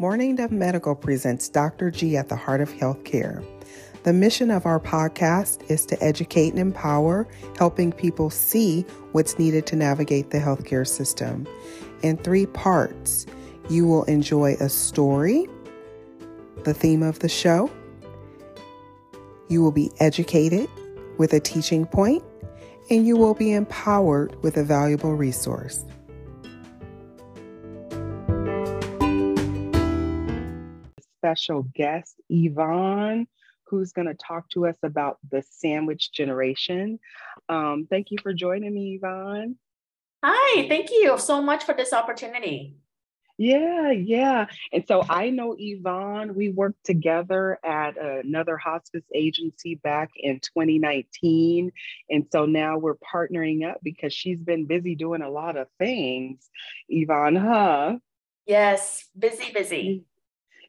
Mourning Dove Medical presents Dr. G at the Heart of Healthcare. The mission of our podcast is to educate and empower, helping people see what's needed to navigate the healthcare system. In three parts, you will enjoy a story, the theme of the show, you will be educated with a teaching point, and you will be empowered with a valuable resource. Special guest, Yvonne, who's going to talk to us about the sandwich generation. Um, thank you for joining me, Yvonne. Hi, thank you so much for this opportunity. Yeah, yeah. And so I know Yvonne, we worked together at another hospice agency back in 2019. And so now we're partnering up because she's been busy doing a lot of things. Yvonne, huh? Yes, busy, busy.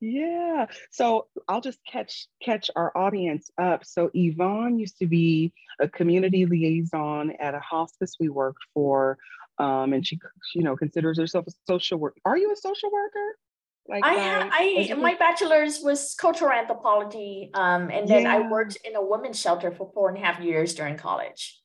Yeah. So I'll just catch catch our audience up. So Yvonne used to be a community liaison at a hospice we worked for, um, and she, you know, considers herself a social worker. Are you a social worker? Like I, I, my bachelor's was cultural anthropology, um, and then yeah. I worked in a women's shelter for four and a half years during college.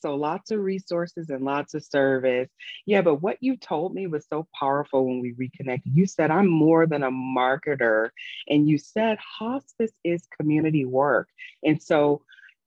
So lots of resources and lots of service. Yeah, but what you told me was so powerful when we reconnected. You said, I'm more than a marketer. And you said hospice is community work. And so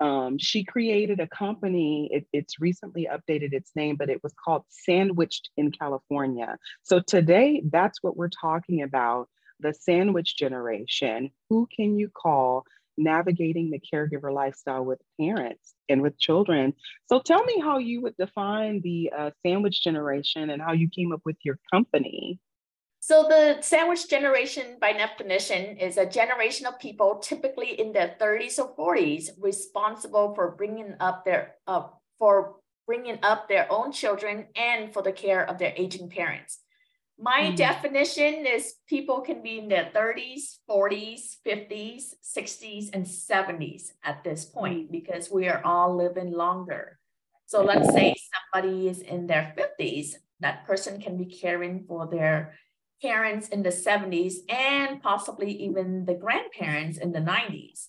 um, she created a company. It, it's recently updated its name, but it was called Sandwiched in California. So today, that's what we're talking about the sandwich generation. Who can you call navigating the caregiver lifestyle with parents and with children. So tell me how you would define the uh, sandwich generation and how you came up with your company. So the sandwich generation by definition is a generation of people typically in their 30s or 40s responsible for bringing up their uh, for bringing up their own children and for the care of their aging parents. My mm-hmm. definition is people can be in their 30s, 40s, 50s, 60s, and 70s at this point mm-hmm. because we are all living longer. So let's say somebody is in their 50s, that person can be caring for their parents in the 70s and possibly even the grandparents in the 90s.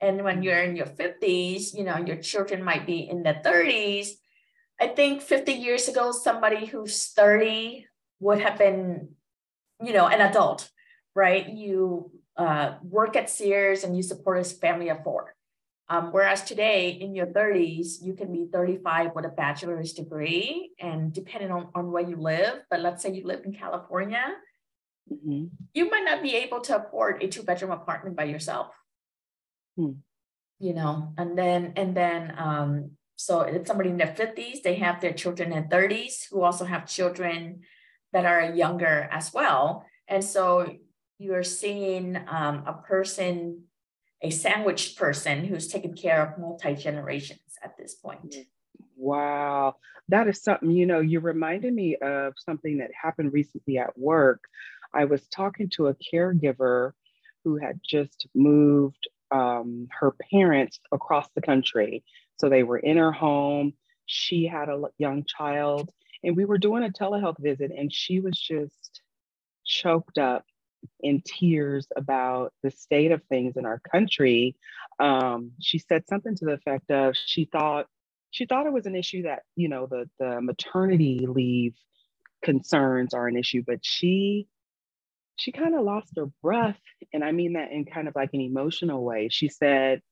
And when mm-hmm. you're in your 50s, you know, your children might be in the 30s. I think 50 years ago, somebody who's 30 would have been, you know, an adult, right? You uh, work at Sears and you support a family of four. Um, whereas today in your 30s, you can be 35 with a bachelor's degree and depending on, on where you live, but let's say you live in California, mm-hmm. you might not be able to afford a two bedroom apartment by yourself. Hmm. You know, and then, and then, um, so it's somebody in their 50s, they have their children in 30s who also have children that are younger as well. And so you're seeing um, a person, a sandwich person who's taking care of multi generations at this point. Wow, that is something, you know, you reminded me of something that happened recently at work. I was talking to a caregiver who had just moved um, her parents across the country. So they were in her home. She had a young child and we were doing a telehealth visit, and she was just choked up in tears about the state of things in our country. Um, she said something to the effect of she thought she thought it was an issue that you know the the maternity leave concerns are an issue, but she she kind of lost her breath, and I mean that in kind of like an emotional way. She said,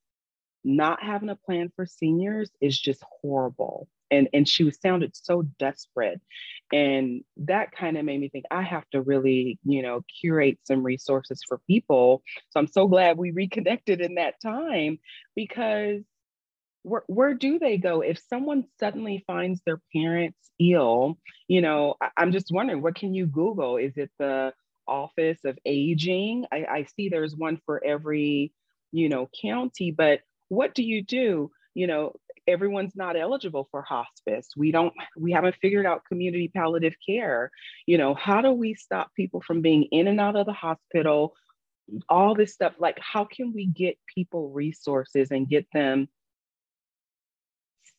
"Not having a plan for seniors is just horrible." And and she sounded so desperate. And that kind of made me think i have to really you know curate some resources for people. So i'm so glad we reconnected in that time because where, where do they go? If someone suddenly finds their parents ill you know I, i'm just wondering what can you google? Is it the office of aging? I, I see there's one for every you know county but what do you do? You know everyone's not eligible for hospice we don't we haven't figured out community palliative care you know how do we stop people from being in and out of the hospital all this stuff like how can we get people resources and get them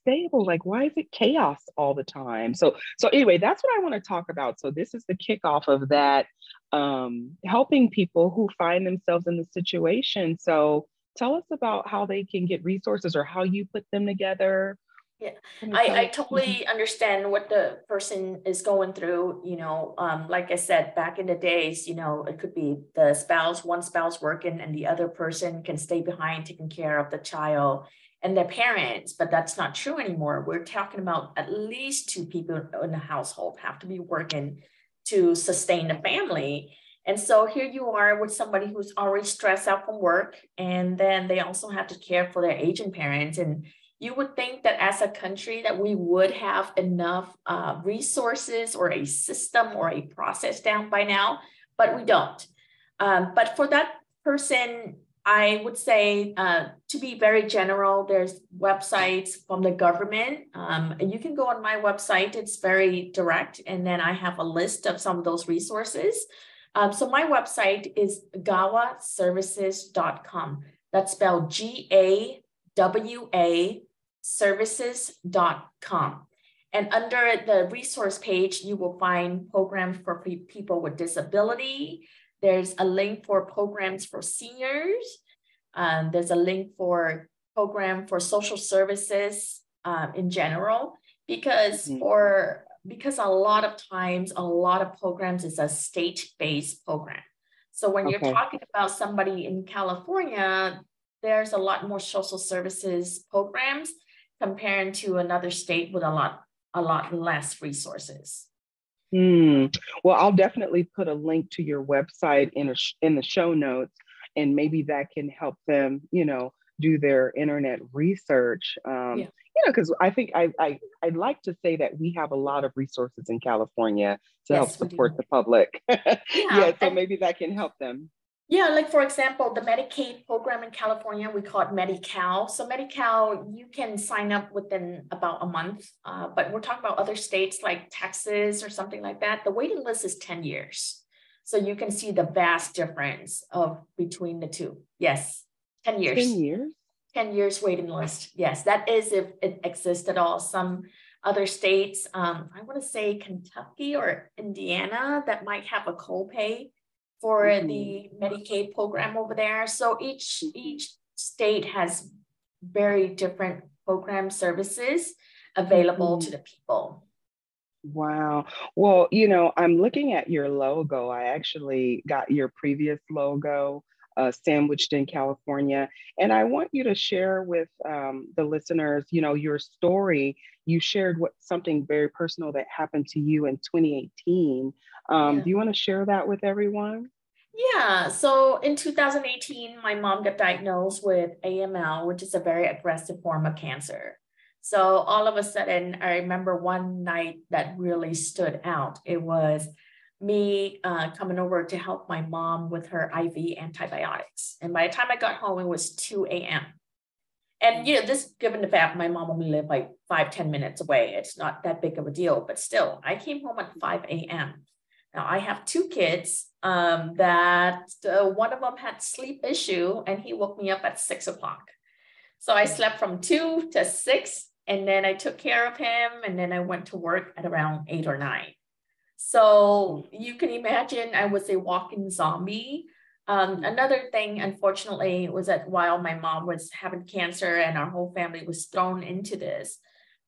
stable? Like, why is it chaos all the time? So, so anyway, that's what I want to talk about. So this is the kickoff of that, um, helping people who find themselves in the situation. So tell us about how they can get resources or how you put them together yeah, I, I totally understand what the person is going through. You know, um, like I said, back in the days, you know, it could be the spouse, one spouse working, and the other person can stay behind taking care of the child and their parents. But that's not true anymore. We're talking about at least two people in the household have to be working to sustain the family. And so here you are with somebody who's already stressed out from work, and then they also have to care for their aging parents and you would think that as a country that we would have enough uh, resources or a system or a process down by now, but we don't. Um, but for that person, I would say uh, to be very general, there's websites from the government. Um, and you can go on my website, it's very direct. And then I have a list of some of those resources. Um, so my website is gawaservices.com. That's spelled G A W A services.com. And under the resource page, you will find programs for people with disability. There's a link for programs for seniors. Um, there's a link for program for social services um, in general, because mm-hmm. for because a lot of times a lot of programs is a state-based program. So when okay. you're talking about somebody in California, there's a lot more social services programs comparing to another state with a lot a lot less resources. Hmm. Well, I'll definitely put a link to your website in a sh- in the show notes, and maybe that can help them, you know, do their internet research. Um, yeah. You know, because I think I, I I'd like to say that we have a lot of resources in California to yes, help support the public. yeah, yeah, so maybe that can help them. Yeah, like for example, the Medicaid program in California, we call it Medi-Cal. So Medi-Cal, you can sign up within about a month, uh, but we're talking about other states like Texas or something like that. The waiting list is 10 years. So you can see the vast difference of between the two. Yes, 10 years. 10 years? 10 years waiting list. Yes, that is if it exists at all. Some other states, um, I want to say Kentucky or Indiana, that might have a copay for mm-hmm. the Medicaid program over there. So each each state has very different program services available mm-hmm. to the people. Wow. Well, you know, I'm looking at your logo. I actually got your previous logo uh, sandwiched in California. And I want you to share with um, the listeners, you know, your story. You shared what something very personal that happened to you in 2018. Um, yeah. Do you want to share that with everyone? Yeah. So in 2018, my mom got diagnosed with AML, which is a very aggressive form of cancer. So all of a sudden, I remember one night that really stood out. It was me uh, coming over to help my mom with her IV antibiotics. And by the time I got home, it was 2 a.m. And you know, this given the fact my mom only lived like five ten minutes away, it's not that big of a deal. But still, I came home at 5 a.m. Now I have two kids um, that uh, one of them had sleep issue and he woke me up at six o'clock. So I slept from two to six and then I took care of him and then I went to work at around eight or nine. So you can imagine I was a walking zombie. Um, another thing, unfortunately, was that while my mom was having cancer and our whole family was thrown into this,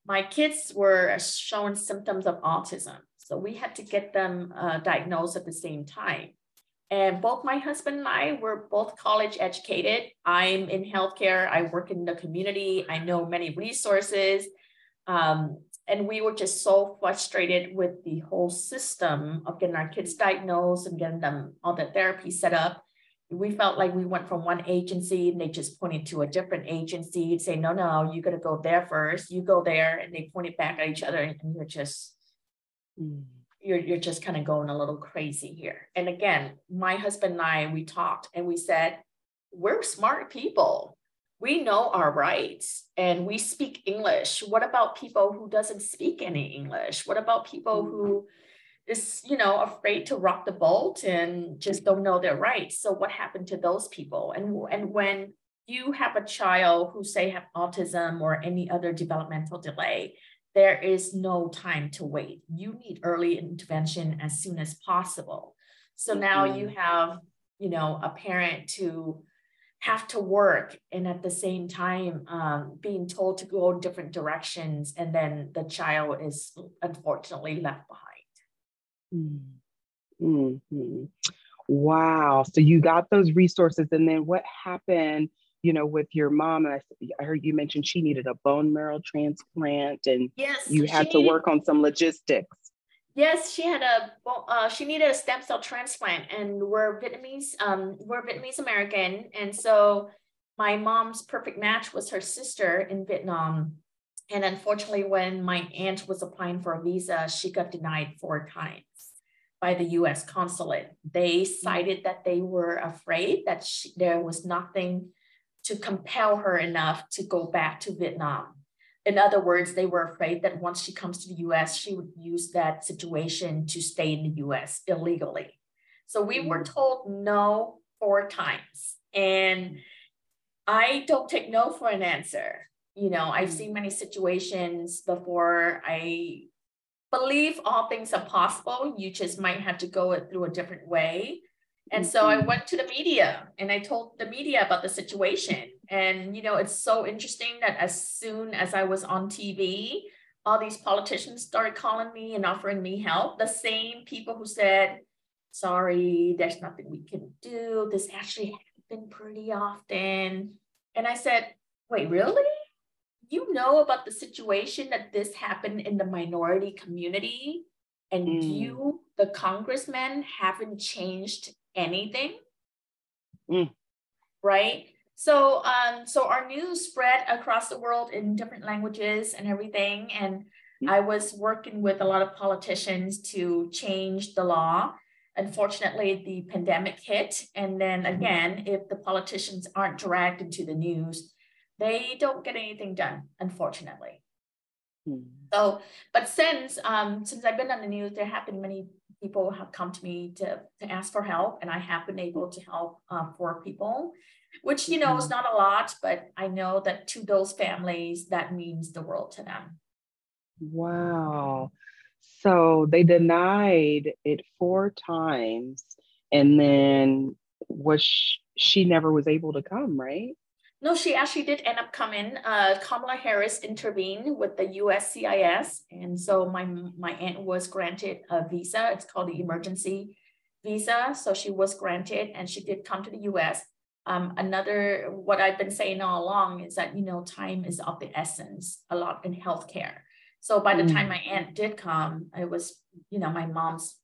my kids were showing symptoms of autism. So we had to get them uh, diagnosed at the same time. And both my husband and I were both college educated. I'm in healthcare. I work in the community. I know many resources. Um, and we were just so frustrated with the whole system of getting our kids diagnosed and getting them all the therapy set up. We felt like we went from one agency and they just pointed to a different agency and say, no, no, you got to go there first. You go there. And they pointed back at each other and you're just, mm. you're, you're just kind of going a little crazy here. And again, my husband and I, we talked and we said, we're smart people we know our rights and we speak english what about people who doesn't speak any english what about people who is you know afraid to rock the boat and just don't know their rights so what happened to those people and and when you have a child who say have autism or any other developmental delay, there is no time to wait. You need early intervention as soon as possible. So now mm-hmm. you have, you know, a parent to have to work and at the same time um, being told to go in different directions and then the child is unfortunately left behind. Mm-hmm. wow. So you got those resources and then what happened you know with your mom? I, I heard you mentioned she needed a bone marrow transplant and yes you had to work on some logistics Yes, she had a uh, she needed a stem cell transplant, and we're Vietnamese. Um, we're Vietnamese American, and so my mom's perfect match was her sister in Vietnam. And unfortunately, when my aunt was applying for a visa, she got denied four times by the U.S. consulate. They cited that they were afraid that she, there was nothing to compel her enough to go back to Vietnam in other words, they were afraid that once she comes to the US, she would use that situation to stay in the US illegally. So we were mm. told no four times. And I don't take no for an answer. You know, I've mm. seen many situations before. I believe all things are possible. You just might have to go it through a different way. And so I mm-hmm. went to the media and I told the media about the situation. And, you know, it's so interesting that as soon as I was on TV, all these politicians started calling me and offering me help. The same people who said, sorry, there's nothing we can do. This actually happened pretty often. And I said, wait, really? You know about the situation that this happened in the minority community, and mm. you, the congressman, haven't changed anything. Mm. Right? So, um, so our news spread across the world in different languages and everything. And I was working with a lot of politicians to change the law. Unfortunately, the pandemic hit. And then again, if the politicians aren't dragged into the news, they don't get anything done, unfortunately. Mm. So, but since um, since I've been on the news, there have been many people have come to me to, to ask for help, and I have been able to help uh, four people which you know is mm-hmm. not a lot, but I know that to those families that means the world to them. Wow. So they denied it four times and then was she, she never was able to come, right? No, she actually did end up coming. Uh, Kamala Harris intervened with the USCIS, and so my my aunt was granted a visa. It's called the emergency visa. So she was granted, and she did come to the U.S. Um, another, what I've been saying all along is that, you know, time is of the essence a lot in healthcare. So by the mm. time my aunt did come, it was, you know, my mom's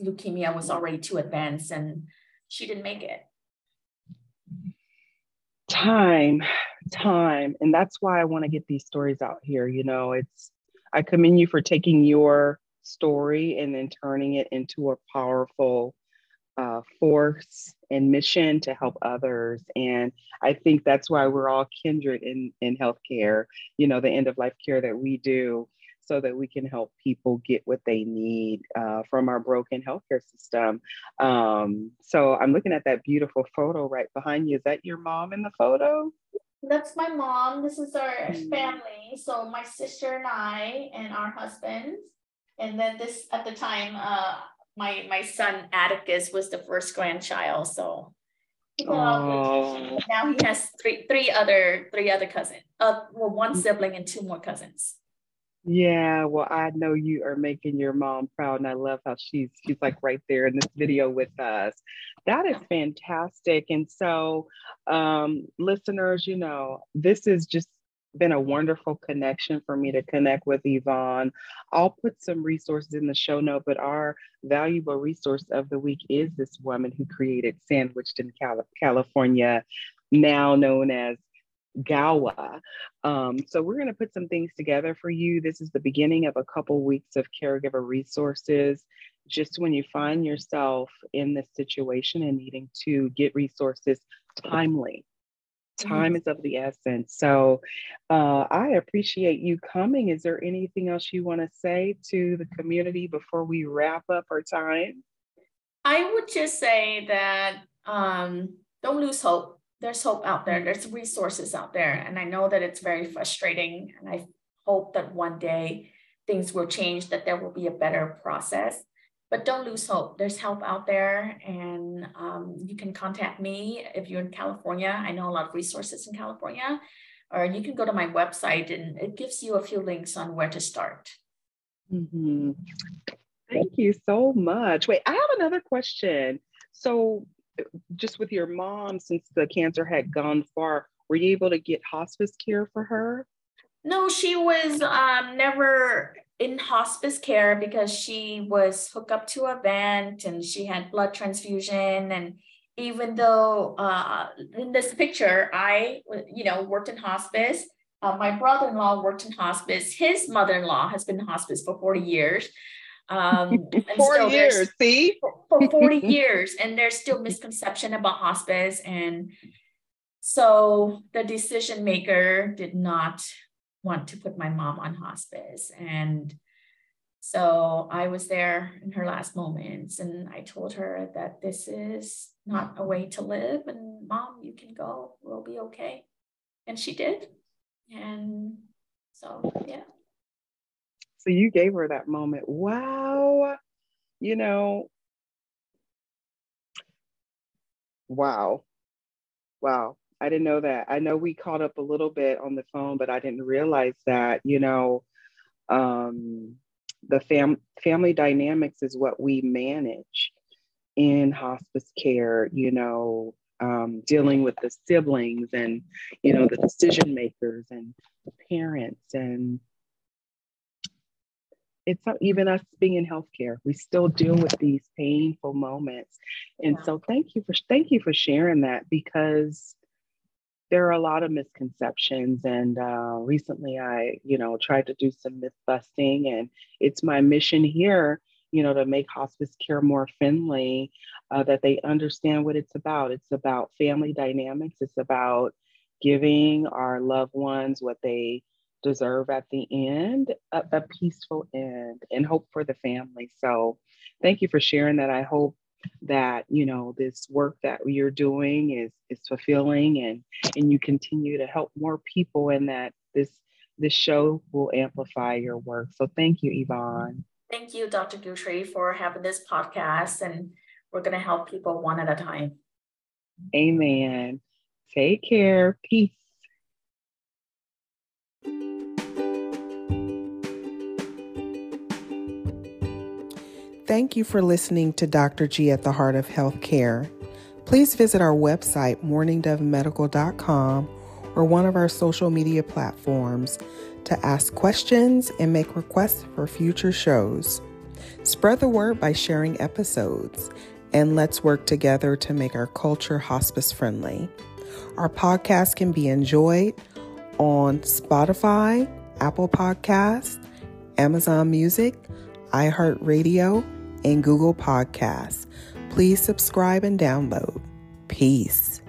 leukemia was already too advanced and she didn't make it. Time, time. And that's why I want to get these stories out here. You know, it's, I commend you for taking your story and then turning it into a powerful uh, force and mission to help others. And I think that's why we're all kindred in, in healthcare, you know, the end of life care that we do so that we can help people get what they need uh, from our broken healthcare system. Um, so I'm looking at that beautiful photo right behind you. Is that your mom in the photo? That's my mom. This is our mm. family. So my sister and I and our husbands. And then this at the time, uh, my my son Atticus was the first grandchild, so oh. now he has three three other three other cousins. Uh, well, one sibling and two more cousins. Yeah, well, I know you are making your mom proud, and I love how she's she's like right there in this video with us. That is fantastic. And so, um, listeners, you know, this is just been a wonderful connection for me to connect with Yvonne. I'll put some resources in the show note, but our valuable resource of the week is this woman who created Sandwiched in California, now known as Gawa. Um, so we're going to put some things together for you. This is the beginning of a couple weeks of caregiver resources. Just when you find yourself in this situation and needing to get resources timely, time is of the essence. So uh, I appreciate you coming. Is there anything else you want to say to the community before we wrap up our time? I would just say that um, don't lose hope. there's hope out there. There's resources out there. And I know that it's very frustrating. And I hope that one day things will change, that there will be a better process. But don't lose hope. There's help out there. And um, you can contact me if you're in California. I know a lot of resources in California. Or you can go to my website and it gives you a few links on where to start. Mm-hmm. Thank you so much. Wait, I have another question. So, just with your mom, since the cancer had gone far, were you able to get hospice care for her? No, she was um, never in hospice care because she was hooked up to a vent and she had blood transfusion. And even though uh, in this picture, I, you know, worked in hospice, uh, my brother-in-law worked in hospice. His mother-in-law has been in hospice for 40 years. Um, 40 years, see? For, for 40 years. And there's still misconception about hospice. And so the decision maker did not want to put my mom on hospice. And so I was there in her last moments and I told her that this is not a way to live. And mom, you can go, we'll be okay. And she did. And so, yeah. So you gave her that moment. Wow. You know, wow. Wow. I didn't know that. I know we caught up a little bit on the phone, but I didn't realize that, you know, um, the fam- family dynamics is what we manage in hospice care, you know, um, dealing with the siblings and, you know, the decision makers and the parents and it's not even us being in healthcare. We still deal with these painful moments. And so thank you for thank you for sharing that because there are a lot of misconceptions and uh, recently i you know tried to do some myth busting and it's my mission here you know to make hospice care more friendly uh, that they understand what it's about. It's about family dynamics. It's about giving our loved ones what they deserve at the end a, a peaceful end and hope for the family. So thank you for sharing that. I hope that you know this work that you're doing is is fulfilling and and you continue to help more people and that this this show will amplify your work. So thank you yvonne. Thank you dr Guthrie, for having this podcast and we're going to help people one at a time. Amen. Take care. Peace Thank you for listening to Dr. G at the Heart of Healthcare. Please visit our website, mourningdovemedical.com, or one of our social media platforms to ask questions and make requests for future shows. Spread the word by sharing episodes, and let's work together to make our culture hospice friendly. Our podcast can be enjoyed on Spotify, Apple Podcasts, Amazon Music, iHeartRadio, and Google Podcasts. Please subscribe and download. Peace.